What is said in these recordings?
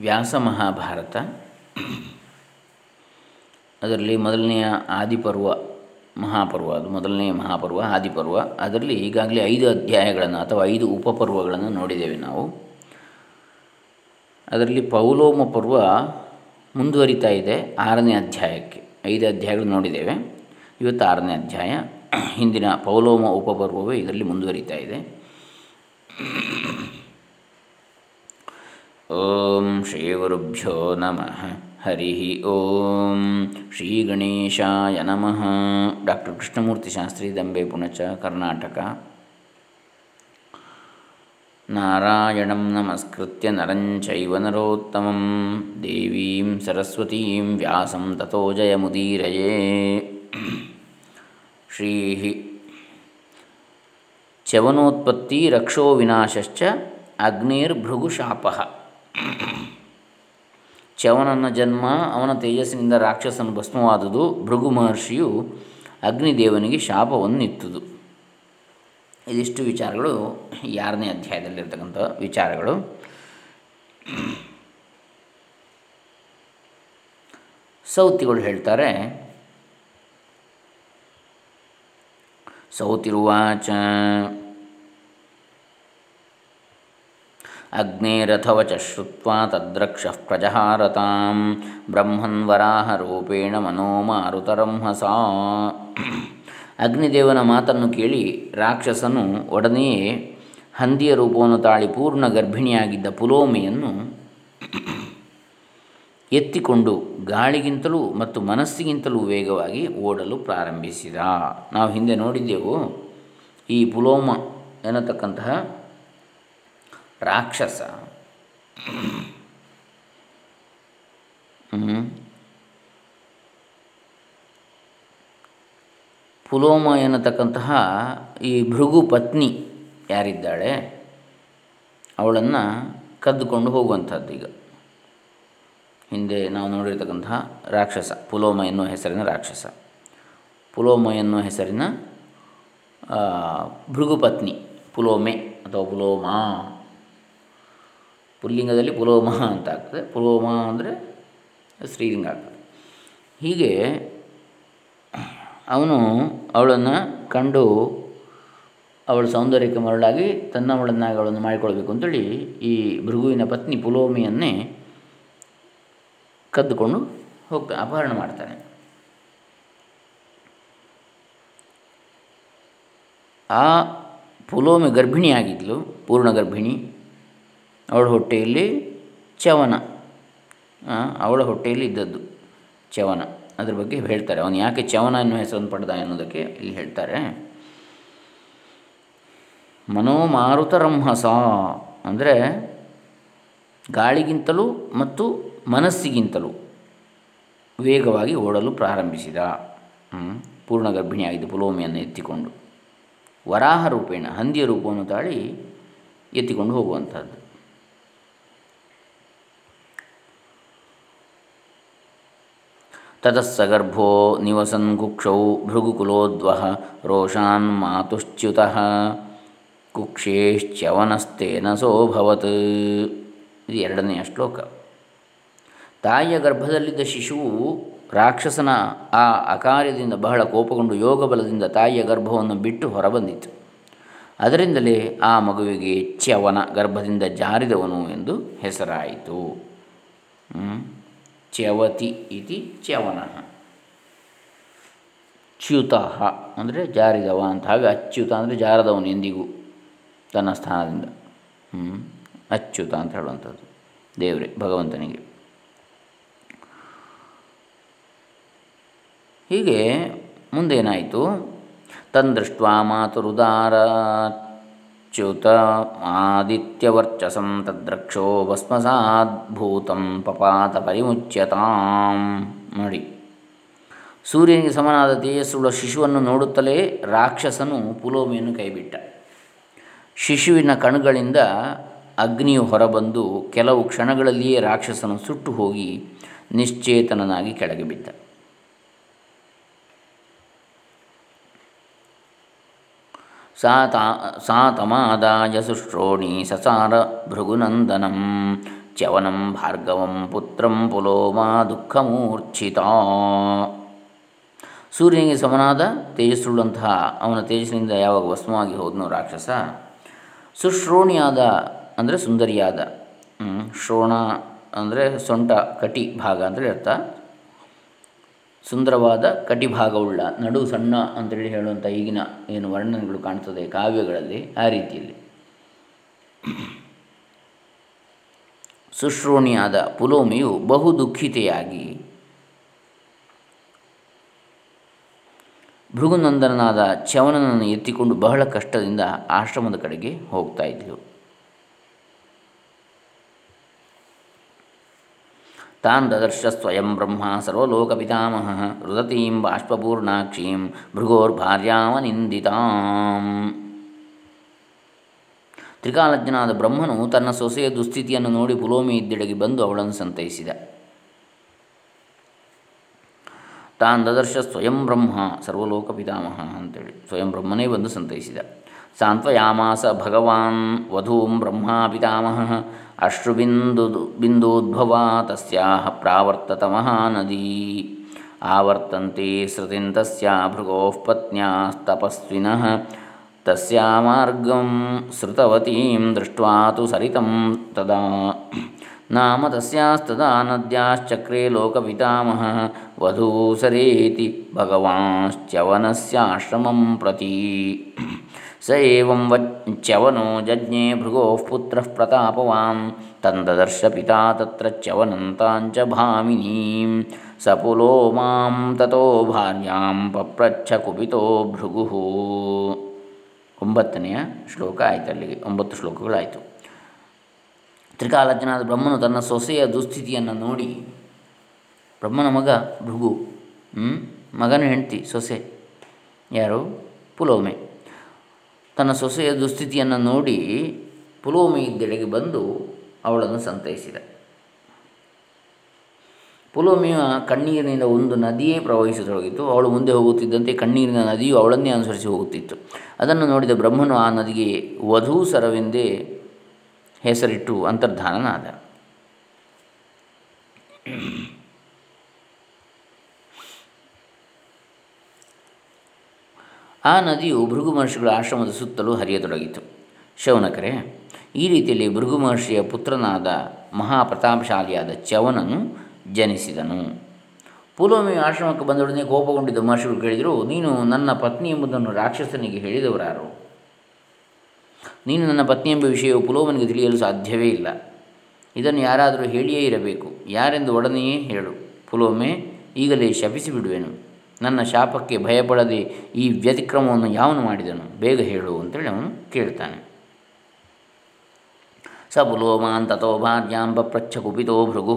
ವ್ಯಾಸ ಮಹಾಭಾರತ. ಅದರಲ್ಲಿ ಮೊದಲನೆಯ ಆದಿಪರ್ವ ಮಹಾಪರ್ವ, ಅದು ಮೊದಲನೆಯ ಮಹಾಪರ್ವ, ಆದಿಪರ್ವ. ಅದರಲ್ಲಿ ಈಗಾಗಲೇ ಐದು ಅಧ್ಯಾಯಗಳನ್ನು ಅಥವಾ ಐದು ಉಪಪರ್ವಗಳನ್ನು ನೋಡಿದ್ದೇವೆ ನಾವು. ಅದರಲ್ಲಿ ಪೌಲೋಮ ಪರ್ವ ಮುಂದುವರಿತಾ ಇದೆ ಆರನೇ ಅಧ್ಯಾಯಕ್ಕೆ. ಐದು ಅಧ್ಯಾಯಗಳು ನೋಡಿದ್ದೇವೆ. ಇವತ್ತು ಆರನೇ ಅಧ್ಯಾಯ. ಹಿಂದಿನ ಪೌಲೋಮ ಉಪಪರ್ವವೇ ಇದರಲ್ಲಿ ಮುಂದುವರಿತಾ ಇದೆ. ಓಂ ಶ್ರೀ ಗುರುಭ್ಯೋ ನಮಃ ಹರಿ ಓಂ ಶ್ರೀ ಗಣೇಶಾಯ ನಮಃ ಡಾಕ್ಟರ್ ಕೃಷ್ಣಮೂರ್ತಿ ಶಾಸ್ತ್ರಿ ದಂಬೆ ಪುಣಚ ಕರ್ನಾಟಕ ನಾರಾಯಣಂ ನಮಸ್ಕೃತ್ಯ ನರಂ ಚೈವ ನರೋತ್ತಮಂ ದೇವೀಂ ಸರಸ್ವತೀಂ ವ್ಯಾಸಂ ತಥೋ ಜಯಮುದೀರಯೇ ಶ್ರೀ ಚವನೋತ್ಪತ್ತಿ ರಕ್ಷೋ ವಿನಾಶಶ್ಚ ಅಗ್ನಿರ್ಭೃಗುಶಾಪಃ ಚವನನ ಜನ್ಮ ಅವನ ತೇಜಸ್ಸಿನಿಂದ ರಾಕ್ಷಸನು ಭಸ್ಮವಾದುದು. ಭೃಗು ಮಹರ್ಷಿಯು ಅಗ್ನಿದೇವನಿಗೆ ಶಾಪವನ್ನಿತ್ತುದು. ಇದಿಷ್ಟು ವಿಚಾರಗಳು ಯಾರನೇ ಅಧ್ಯಾಯದಲ್ಲಿರ್ತಕ್ಕಂಥ ವಿಚಾರಗಳು. ಸೌತಿಗಳು ಹೇಳ್ತಾರೆ, ಸೌತಿರುವಾಚ ಅಗ್ನೇರಥವಚ ಶ್ರುತ್ವಾ ತದ್ರಕ್ಷಃ ಪ್ರಜಹಾರತಾಂ ರೂಪೇಣ ಮನೋಮಾರುತರಂಹಸ ಅಗ್ನಿದೇವನ ಮಾತನ್ನು ಕೇಳಿ ರಾಕ್ಷಸನು ಒಡನೆಯೇ ಹಂದಿಯ ರೂಪವನ್ನು ತಾಳಿ ಪೂರ್ಣ ಗರ್ಭಿಣಿಯಾಗಿದ್ದ ಪುಲೋಮೆಯನ್ನು ಎತ್ತಿಕೊಂಡು ಗಾಳಿಗಿಂತಲೂ ಮತ್ತು ಮನಸ್ಸಿಗಿಂತಲೂ ವೇಗವಾಗಿ ಓಡಲು ಪ್ರಾರಂಭಿಸಿದ. ನಾವು ಹಿಂದೆ ನೋಡಿದ್ದೆವು, ಈ ಪುಲೋಮ ಎನ್ನತಕ್ಕಂತಹ ರಾಕ್ಷಸ. ಪುಲೋಮ ಎನ್ನತಕ್ಕಂತಹ ಈ ಭೃಗು ಪತ್ನಿ ಯಾರಿದ್ದಾಳೆ, ಅವಳನ್ನು ಕದ್ದುಕೊಂಡು ಹೋಗುವಂಥದ್ದು ಈಗ. ಹಿಂದೆ ನಾವು ನೋಡಿರ್ತಕ್ಕಂತಹ ರಾಕ್ಷಸ, ಪುಲೋಮ ಎನ್ನುವ ಹೆಸರಿನ ರಾಕ್ಷಸ. ಪುಲೋಮ ಎನ್ನುವ ಹೆಸರಿನ ಭೃಗುಪತ್ನಿ ಪುಲೋಮೆ ಅಥವಾ ಪುಲೋಮ. ಪುಲ್ಲಿಂಗದಲ್ಲಿ ಪುಲೋಮ ಅಂತ ಆಗ್ತದೆ ಪುಲೋಮ ಅಂದರೆ ಸ್ತ್ರೀಲಿಂಗ ಆಗ್ತದೆ. ಹೀಗೆ ಅವನು ಅವಳನ್ನು ಕಂಡು ಅವಳ ಸೌಂದರ್ಯಕ್ಕೆ ಮರಳಾಗಿ ತನ್ನವಳನ್ನಾಗಿ ಅವಳನ್ನು ಮಾಡಿಕೊಳ್ಬೇಕು ಅಂತೇಳಿ ಈ ಭೃಗುವಿನ ಪತ್ನಿ ಪುಲೋಮಿಯನ್ನೇ ಕದ್ದುಕೊಂಡು ಹೋಗ್ತಾ, ಅಪಹರಣ ಮಾಡ್ತಾನೆ. ಆ ಪುಲೋಮಿ ಗರ್ಭಿಣಿಯಾಗಿದ್ಲು, ಪೂರ್ಣ ಗರ್ಭಿಣಿ. ಅವಳ ಹೊಟ್ಟೆಯಲ್ಲಿ ಚವನ ಅವಳ ಹೊಟ್ಟೆಯಲ್ಲಿ ಇದ್ದದ್ದು ಚವನ ಅದ್ರ ಬಗ್ಗೆ ಹೇಳ್ತಾರೆ. ಅವನು ಯಾಕೆ ಚವನ ಎನ್ನುವ ಹೆಸರನ್ನು ಪಡೆದ ಎನ್ನುವುದಕ್ಕೆ ಇಲ್ಲಿ ಹೇಳ್ತಾರೆ. ಮನೋಮಾರುತರಂಹಸ ಅಂದರೆ ಗಾಳಿಗಿಂತಲೂ ಮತ್ತು ಮನಸ್ಸಿಗಿಂತಲೂ ವೇಗವಾಗಿ ಓಡಲು ಪ್ರಾರಂಭಿಸಿದ. ಪೂರ್ಣ ಗರ್ಭಿಣಿಯಾಗಿದ್ದು ಪುಲೋಮಿಯನ್ನು ಎತ್ತಿಕೊಂಡು. ವರಾಹ ರೂಪೇಣ, ಹಂದಿಯ ರೂಪವನ್ನು ತಾಳಿ ಎತ್ತಿಕೊಂಡು ಹೋಗುವಂಥದ್ದು ತತಸ್ಸಗರ್ಭೋ ನಿವಸನ್ ಕುಕ್ಷೌ ಭೃಗುಕುಲೋದ್ವಹ ರೋಷಾನ್ ಮಾತುಶ್ಚ್ಯುತ ಕುಕ್ಷೇಶ್ಚ್ಯವನಸ್ತೇನ ಸೋಭವತ್ ಇದು ಎರಡನೆಯ ಶ್ಲೋಕ. ತಾಯಿಯ ಗರ್ಭದಲ್ಲಿದ್ದ ಶಿಶುವು ರಾಕ್ಷಸನ ಆ ಅಕಾರ್ಯದಿಂದ ಬಹಳ ಕೋಪಗೊಂಡು ಯೋಗ ಬಲದಿಂದ ತಾಯಿಯ ಗರ್ಭವನ್ನು ಬಿಟ್ಟು ಹೊರಬಂದಿತು ಅದರಿಂದಲೇ ಆ ಮಗುವಿಗೆ ಚ್ಯವನ ಗರ್ಭದಿಂದ ಜಾರಿದವನು ಎಂದು ಹೆಸರಾಯಿತು. ಚ್ಯವತಿ ಇತಿ ಚ್ಯವನ. ಚ್ಯುತ ಅಂದರೆ ಜಾರಿದವ ಅಂತ. ಹಾಗೆ ಅಚ್ಯುತ ಅಂದರೆ ಜಾರದವನು ಎಂದಿಗೂ ತನ್ನ ಸ್ಥಾನದಿಂದ. ಹ್ಞೂ ಅಚ್ಯುತ ಅಂತ ಹೇಳುವಂಥದ್ದು ದೇವರೇ, ಭಗವಂತನಿಗೆ. ಹೀಗೆ ಮುಂದೇನಾಯಿತು? ತಂದೃಷ್ಟ ಮಾತುರುದಾರಚ್ಯುತ ಆದಿತ್ಯವರ್ಚಸಂ ತದ್ರಕ್ಷೋ ಭಸ್ಮಸಾದ್ಭೂತಂ ಪಪಾತ ಪರಿಮುಚ್ಯತಾಂ ನೋಡಿ. ಸೂರ್ಯನಿಗೆ ಸಮನಾದ ತೇಜಸ್ಸುಳ್ಳ ಶಿಶುವನ್ನು ನೋಡುತ್ತಲೇ ರಾಕ್ಷಸನು ಪುಲೋಮಿಯನ್ನು ಕೈಬಿಟ್ಟ. ಶಿಶುವಿನ ಕಣುಗಳಿಂದ ಅಗ್ನಿಯು ಹೊರಬಂದು ಕೆಲವು ಕ್ಷಣಗಳಲ್ಲಿಯೇ ರಾಕ್ಷಸನು ಸುಟ್ಟು ಹೋಗಿ ನಿಶ್ಚೇತನನಾಗಿ ಕೆಳಗೆ ಬಿದ್ದ. ಸಾ ತಾ ಸಾ ತಮಾದಾಯ ಸುಶ್ರೋಣಿ ಸಸಾರ ಭೃಗುನಂದನಂ ಚ್ಯವನಂ ಭಾರ್ಗವಂ ಪುತ್ರಂ ಪುಲೋಮಾ ದುಃಖಮೂರ್ಛಿತ ಸೂರ್ಯನಿಗೆ ಸಮನಾದ ತೇಜಸ್ಸುಳ್ಳಂತಹ, ಅವನ ತೇಜಸ್ಸಿನಿಂದ ಯಾವಾಗ ಭಸ್ಮವಾಗಿ ಹೋದನು ರಾಕ್ಷಸ, ಸುಶ್ರೋಣಿಯಾದ, ಅಂದರೆ ಸುಂದರಿಯಾದ ಶ್ರೋಣ ಅಂದರೆ ಸೊಂಟ ಕಟಿ ಭಾಗ ಅಂದರೆ ಅರ್ಥ ಸುಂದರವಾದ ಕಟಿಭಾಗವುಳ್ಳ ನಡು ಸಣ್ಣ ಅಂತೇಳಿ ಹೇಳುವಂಥ ಈಗಿನ ಏನು ವರ್ಣನೆಗಳು ಕಾಣ್ತದೆ ಕಾವ್ಯಗಳಲ್ಲಿ ಆ ರೀತಿಯಲ್ಲಿ. ಸುಶ್ರೋಣಿಯಾದ ಪುಲೋಮಿಯು ಬಹು ದುಃಖಿತೆಯಾಗಿ ಭೃಗುನಂದನಾದ ಚವನನನ್ನು ಎತ್ತಿಕೊಂಡು ಬಹಳ ಕಷ್ಟದಿಂದ ಆಶ್ರಮದ ಕಡೆಗೆ ಹೋಗ್ತಾ ಇದ್ದಳು ತಾನ್ ದದರ್ಶ ಸ್ವಯಂ ಬ್ರಹ್ಮ ಸರ್ವಲೋಕಪಿತಾಮಹ ರುದತೀಂ ಬಾಷ್ಪೂರ್ಣಾಕ್ಷೀಂ ಭೃಗೋರ್ಭಾರ್ಯಾವನಿಂದಿತಾಂ. ತ್ರಿಕಾಲಜ್ಞನಾದ ಬ್ರಹ್ಮನು ತನ್ನ ಸೊಸೆಯ ದುಸ್ಥಿತಿಯನ್ನು ನೋಡಿ ಪುಲೋಮಿ ಇದ್ದೆಡೆಗೆ ಬಂದು ಅವಳನ್ನು ಸಂತೈಸಿದ. ತಾನ್ ದದರ್ಶ ಸ್ವಯಂ ಬ್ರಹ್ಮ ಸರ್ವಲೋಕ ಪಿತಾಮಹ ಅಂತೇಳಿ ಸ್ವಯಂ ಬ್ರಹ್ಮನೇ ಬಂದು ಸಂತೈಸಿದ. ಸಾಂತ್ವಯಾಮಾಸ ಭಗವಾನ್ ವಧೂಂ ಬ್ರಹ್ಮ ಪಿತಾಮಹ ಅಶ್ರುಬಿಂದು ಬಿಂದೋದ್ಭವ ತಸ್ಯಾಹ ಪ್ರಾವರ್ತತ ಮಹಾನದಿ. ಆವರ್ತಂತೆ ಶ್ರುತಿಂ ತಸ್ಯಾ ಭೃಗೋಃ ಪತ್ನ್ಯಾಸ್ತಪಸ್ವಿನಃ ತಸ್ಯಾ ಮಾರ್ಗಂ ಶ್ರುತವತೀಂ ದೃಷ್ಟ್ವಾ ತು ಸರಿತಂ ತದಾ. ನಾಮ ತಸ್ಯಾಸ್ತದಾ ನದ್ಯಾಶ್ಚಕ್ರೆ ಲೋಕಪಿತಾಮಹ ವಧೂಸರೇತಿ ಭಗವಾಂಶ್ಚವನಸ್ಯಾಶ್ರಮಂ ಪ್ರತಿ. ಸ ಏವಂ ವಚ್ಯವನೋ ಜಜ್ಞೆ ಭೃಗೋಃ ಪುತ್ರಃ ಪ್ರತಾಪವಾನ್ ತಂದದರ್ಶ ಪಿತಾ ತತ್ರ ಚ್ಯವನಂತಾಂಚ ಭಾಮಿನೀಂ ಸ ಮಾಂ ತಥೋ ಭಾರ್ಯಾಂ ಪಪ್ರಚ್ಛ ಕುಪಿತೋ ಭೃಗುಃ ಒಂಬತ್ತನೆಯ ಶ್ಲೋಕ ಆಯಿತು ಅಲ್ಲಿಗೆ ಒಂಬತ್ತು ಶ್ಲೋಕಗಳಾಯಿತು ತ್ರಿಕಾಲಜ್ಞನಾದ ಬ್ರಹ್ಮನು ತನ್ನ ಸೊಸೆಯ ದುಸ್ಥಿತಿಯನ್ನು ನೋಡಿ ಬ್ರಹ್ಮನ ಮಗ ಭೃಗು ಮಗನ ಹೆಂಡತಿ ಸೊಸೆ ಯಾರು? ಪುಲೋಮೆ ತನ್ನ ಸೊಸೆಯ ದುಸ್ಥಿತಿಯನ್ನು ನೋಡಿ ಪುಲೋಮಿ ಇದ್ದೆಡೆಗೆ ಬಂದು ಅವಳನ್ನು ಸಂತೈಸಿದ. ಪುಲೋಮಿಯ ಕಣ್ಣೀರಿನಿಂದ ಒಂದು ನದಿಯೇ ಪ್ರವಹಿಸತೊಡಗಿತು ಅವಳು ಮುಂದೆ ಹೋಗುತ್ತಿದ್ದಂತೆ ಕಣ್ಣೀರಿನ ನದಿಯು ಅವಳನ್ನೇ ಅನುಸರಿಸಿ ಹೋಗುತ್ತಿತ್ತು. ಅದನ್ನು ನೋಡಿದ ಬ್ರಹ್ಮನು ಆ ನದಿಗೆ ವಧೂಸರವೆಂದೇ ಹೆಸರಿಟ್ಟು ಅಂತರ್ಧಾನನಾದ. ಆ ನದಿಯು ಭೃಗು ಮಹರ್ಷಿಗಳ ಆಶ್ರಮದ ಸುತ್ತಲೂ ಹರಿಯತೊಡಗಿತು. ಶೌನಕರೆ, ಈ ರೀತಿಯಲ್ಲಿ ಭೃಗು ಮಹರ್ಷಿಯ ಪುತ್ರನಾದ ಮಹಾಪ್ರತಾಪಶಾಲಿಯಾದ ಚವನನು ಜನಿಸಿದನು. ಪೂಲೋಮಿ ಆಶ್ರಮಕ್ಕೆ ಬಂದೊಡನೆ ಕೋಪಗೊಂಡಿದ್ದ ಮಹರ್ಷಿಗಳು ಕೇಳಿದರು, ನೀನು ನನ್ನ ಪತ್ನಿ ಎಂಬುದನ್ನು ರಾಕ್ಷಸನಿಗೆ ಹೇಳಿದವರಾರು? ನೀನು ನನ್ನ ಪತ್ನಿ ಎಂಬ ವಿಷಯವು ಪುಲೋಮನಿಗೆ ತಿಳಿಯಲು ಸಾಧ್ಯವೇ ಇಲ್ಲ. ಇದನ್ನು ಯಾರಾದರೂ ಹೇಳಿಯೇ ಇರಬೇಕು. ಯಾರೆಂದು ಒಡನೆಯೇ ಹೇಳು. ಪುಲೋಮೆ, ಈಗಲೇ ಶಪಿಸಿ ಬಿಡುವೆನು ನನ್ನ ಶಾಪಕ್ಕೆ ಭಯಪಡದೆ ಈ ವ್ಯತಿಕ್ರಮವನ್ನು ಯಾವನು ಮಾಡಿದನು? ಬೇಗ ಹೇಳು ಅಂತೇಳಿ ಅವನು ಕೇಳ್ತಾನೆ. ಸ ಪುಲೋಮಾನ್ ತಥೋ ಭಾರ್ಯಾಂ ಪಪ್ರಚ್ಛ ಕುಪಿತೋ ಭೃಗು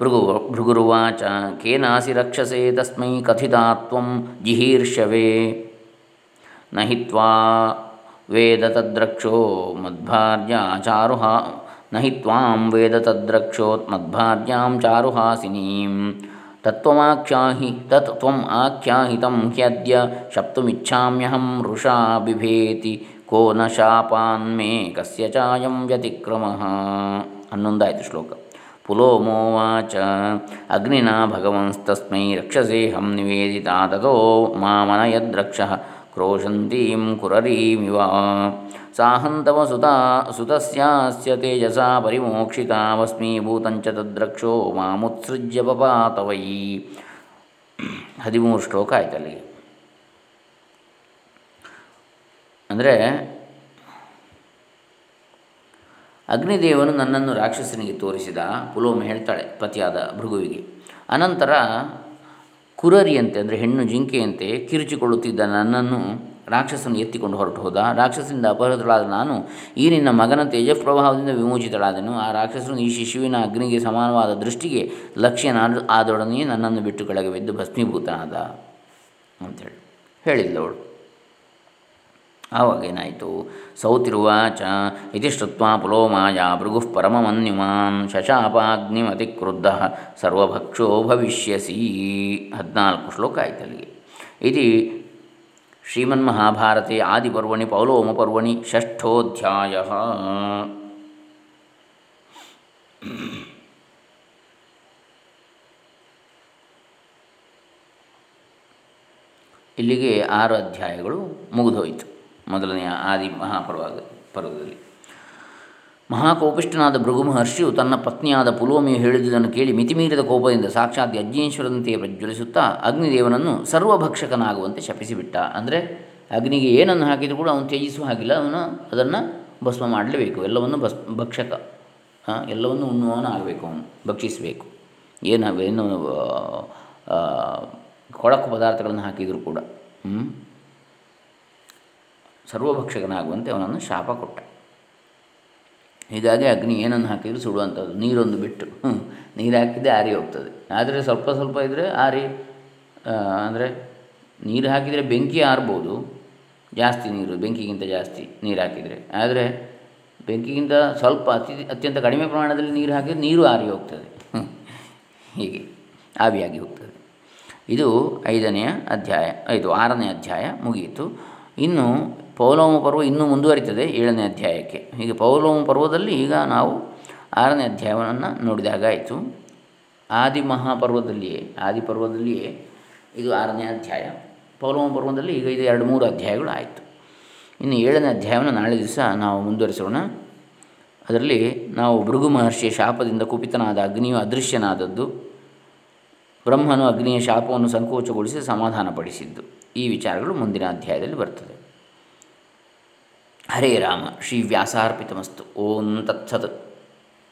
ಭೃಗು ಭೃಗುರುವಾಚ, ಕೇನಾಸಿ ರಕ್ಷಸೆ ತಸ್ಮೈ ಕಥಿತಾತ್ವಂ ಜಿಹೀರ್ಷವೇ. ನಹಿತ್ವಾ ವೇದ ತದ್ರಕ್ಷೋ ಮದ್ಭಾರ್ಯಾ ಚಾರುಹಾ ನಹಿತ್ವಾಂ ವೇದ ತದ್ರಕ್ಷೋತ್ ಮದ್ಭಾರ್ಯಾಂ ಚಾರುಹಾಸಿನೀಂ. ತತ್ವಮಾಖ್ಯಾಹಿ ತತ್ ತ್ವಂ ಆಖ್ಯಾಹಿತಂ ಹ್ಯದ್ಯ ಶಪ್ತುಮಿಚ್ಛಾಮ್ಯಹಂ ವೃಷಾ ಬಿಭೇತಿ ಕೋ ನ ಶಾಪಾನ್ಮೇ ಕಸ್ಯ ಚಾಯಂ ವ್ಯತಿಕ್ರಮಃ ಹನ್ನೊಂದಾಯಿತು ಶ್ಲೋಕ ಪುಲೋಮೋವಾಚ ಅಗ್ನಿನಾ ಭಗವಂಸ್ತಸ್ಮೈ ರಕ್ಷಸೇಹಂ ನಿವೇದಿತ ತಥೋ ಮಾಮನಯದ್ರಕ್ಷಃ ಕ್ರೋಶಂತೀಂ ಕುರರೀಮಿವ ಸಾಹಂತವ ಸುತ ಸುತಸ್ಯಾಸ್ಯ ತೇಜಸಾ ಪರಿಮೋಕ್ಷಿತಾವಸ್ಮೀಭೂತಂಚ ತದ್ರಕ್ಷೋ ಮಾಮುತ್ಸೃಜ್ಯ ಪಪಾತವೈ ಹದಿಮೂರು ಶ್ಲೋಕ ಆಯ್ತು ಅಲ್ಲಿಗೆ. ಅಂದರೆ ಅಗ್ನಿದೇವನು ನನ್ನನ್ನು ರಾಕ್ಷಸನಿಗೆ ತೋರಿಸಿದ, ಪುಲೋಮೆ ಹೇಳ್ತಾಳೆ ಪತಿಯಾದ ಭೃಗುವಿಗೆ. ಅನಂತರ ಕುರರಿಯಂತೆ ಅಂದರೆ ಹೆಣ್ಣು ಜಿಂಕೆಯಂತೆ ಕಿರುಚಿಕೊಳ್ಳುತ್ತಿದ್ದ ನನ್ನನ್ನು ರಾಕ್ಷಸನು ಎತ್ತಿಕೊಂಡು ಹೊರಟು ಹೋದ. ರಾಕ್ಷಸನಿಂದ ಅಪಹೃತಳಾದ ನಾನು ಈ ನಿನ್ನ ಮಗನ ತೇಜಪ್ರಭಾವದಿಂದ ವಿಮೋಚಿತಳಾದನು. ಆ ರಾಕ್ಷಸನು ಈ ಶಿಶುವಿನ ಅಗ್ನಿಗೆ ಸಮಾನವಾದ ದೃಷ್ಟಿಗೆ ಲಕ್ಷ್ಯನ ಆದೊಡನೆಯೇ ನನ್ನನ್ನು ಬಿಟ್ಟು ಕೆಳಗೆ ಬಿದ್ದು ಭಸ್ಮೀಭೂತನಾದ ಅಂಥೇಳಿ ಹೇಳಿದ್ದವಳು ಆವಾಗ ಏನಾಯಿತು ಸೌತಿರುವಾಚ ಇತಿ ಶ್ರುತ್ವ ಪುಲೋಮಾಯ ಭೃಗು ಪರಮಮನ್ಯುಮಾನ್ ಶಶಾಪಾಗ್ನಿಮತಿಕ್ರುದ್ಧ ಸರ್ವಭಕ್ಷೋ ಭವಿಷ್ಯಸಿ. ಹದಿನಾಲ್ಕು ಶ್ಲೋಕ ಆಯ್ತು ಅಲ್ಲಿಗೆ ಇತಿ ಶ್ರೀಮನ್ಮಹಾಭಾರತೆ ಆದಿಪರ್ವಣಿ ಪೌಲೋಮಪರ್ವಣಿ ಷಷ್ಠೋಧ್ಯಾಯ. ಇಲ್ಲಿಗೆ ಆರು ಅಧ್ಯಾಯಗಳು ಮುಗಿದೋಯಿತು. ಮೊದಲನೆಯ ಆದಿ ಮಹಾಪರ್ವ ಪರ್ವದಲ್ಲಿ. ಮಹಾಕೋಪಿಷ್ಠನಾದ ಭೃಗು ಮಹರ್ಷಿಯು ತನ್ನ ಪತ್ನಿಯಾದ ಪುಲೋಮಿಯು ಹೇಳಿದುದನ್ನು ಕೇಳಿ ಮಿತಿಮೀರಿದ ಕೋಪದಿಂದ ಸಾಕ್ಷಾತ್ ಯಜ್ಞೇಶ್ವರನಂತೆಯೇ ಪ್ರಜ್ವಲಿಸುತ್ತಾ ಅಗ್ನಿದೇವನನ್ನು ಸರ್ವಭಕ್ಷಕನಾಗುವಂತೆ ಶಪಿಸಿಬಿಟ್ಟ. ಅಂದರೆ ಅಗ್ನಿಗೆ ಏನನ್ನು ಹಾಕಿದರೂ ಕೂಡ ಅವನು ತ್ಯಜಿಸುವ ಹಾಗಿಲ್ಲ, ಅವನು ಅದನ್ನು ಭಸ್ಮ ಮಾಡಲೇಬೇಕು. ಎಲ್ಲವನ್ನು ಭಸ್, ಭಕ್ಷಕ ಎಲ್ಲವನ್ನು ಉಣ್ಣುವವನು ಆಗಬೇಕು ಅವನು, ಭಕ್ಷಿಸಬೇಕು. ಏನು ಏನು ಕೊಳಕು ಪದಾರ್ಥಗಳನ್ನು ಹಾಕಿದರೂ ಕೂಡ ಸರ್ವಭಕ್ಷಕನಾಗುವಂತೆ ಅವನನ್ನು ಶಾಪ ಕೊಟ್ಟ. ಹೀಗಾಗಿ ಅಗ್ನಿ ಏನನ್ನು ಹಾಕಿದರೂ ಸುಡುವಂಥದ್ದು, ನೀರೊಂದು ಬಿಟ್ಟು ನೀರು ಹಾಕಿದ್ದೆ ಆರಿ ಹೋಗ್ತದೆ. ಆದರೆ ಸ್ವಲ್ಪ ಸ್ವಲ್ಪ ಇದ್ದರೆ ಆರಿ ಅಂದರೆ ನೀರು ಹಾಕಿದರೆ ಬೆಂಕಿ ಆರ್ಬೋದು, ಜಾಸ್ತಿ ನೀರು, ಬೆಂಕಿಗಿಂತ ಜಾಸ್ತಿ ನೀರು ಹಾಕಿದರೆ. ಆದರೆ ಬೆಂಕಿಗಿಂತ ಸ್ವಲ್ಪ ಅತಿ, ಅತ್ಯಂತ ಕಡಿಮೆ ಪ್ರಮಾಣದಲ್ಲಿ ನೀರು ಹಾಕಿದರೆ ನೀರು ಆರಿ ಹೋಗ್ತದೆ. ಹೀಗೆ ಆವಿಯಾಗಿ ಹೋಗ್ತದೆ. ಇದು ಐದನೆಯ ಅಧ್ಯಾಯ, ಇದು ಆರನೇ ಅಧ್ಯಾಯ ಮುಗಿಯಿತು. ಇನ್ನು ಪೌಲೋಮ ಪರ್ವ ಇನ್ನೂ ಮುಂದುವರಿತದೆ ಏಳನೇ ಅಧ್ಯಾಯಕ್ಕೆ. ಹೀಗೆ ಪೌಲೋಮ ಪರ್ವದಲ್ಲಿ ಈಗ ನಾವು ಆರನೇ ಅಧ್ಯಾಯವನ್ನು ನೋಡಿದಾಗ ಆಯಿತು. ಆದಿ ಮಹಾಪರ್ವದಲ್ಲಿಯೇ, ಆದಿ ಪರ್ವದಲ್ಲಿಯೇ ಇದು ಆರನೇ ಅಧ್ಯಾಯ. ಪೌಲೋಮ ಪರ್ವದಲ್ಲಿ ಈಗ ಇದು ಎರಡು ಮೂರು ಅಧ್ಯಾಯಗಳು ಆಯಿತು. ಇನ್ನು ಏಳನೇ ಅಧ್ಯಾಯವನ್ನು ನಾಳೆ ದಿವಸ ನಾವು ಮುಂದುವರಿಸೋಣ. ಅದರಲ್ಲಿ ನಾವು ಭೃಗು ಮಹರ್ಷಿಯ ಶಾಪದಿಂದ ಕುಪಿತನಾದ ಅಗ್ನಿಯು ಅದೃಶ್ಯನಾದದ್ದು. ಬ್ರಹ್ಮನು ಅಗ್ನಿಯ ಶಾಪವನ್ನು ಸಂಕೋಚಗೊಳಿಸಿ ಸಮಾಧಾನಪಡಿಸಿದ್ದು. ಈ ವಿಚಾರಗಳು ಮುಂದಿನ ಅಧ್ಯಾಯದಲ್ಲಿ ಬರ್ತದೆ. ಹರೇ ರಾಮ ಶ್ರೀ ವ್ಯಾಸಾರ್ಪಿತಮಸ್ತು. ಓಂ ತತ್ಸತ್.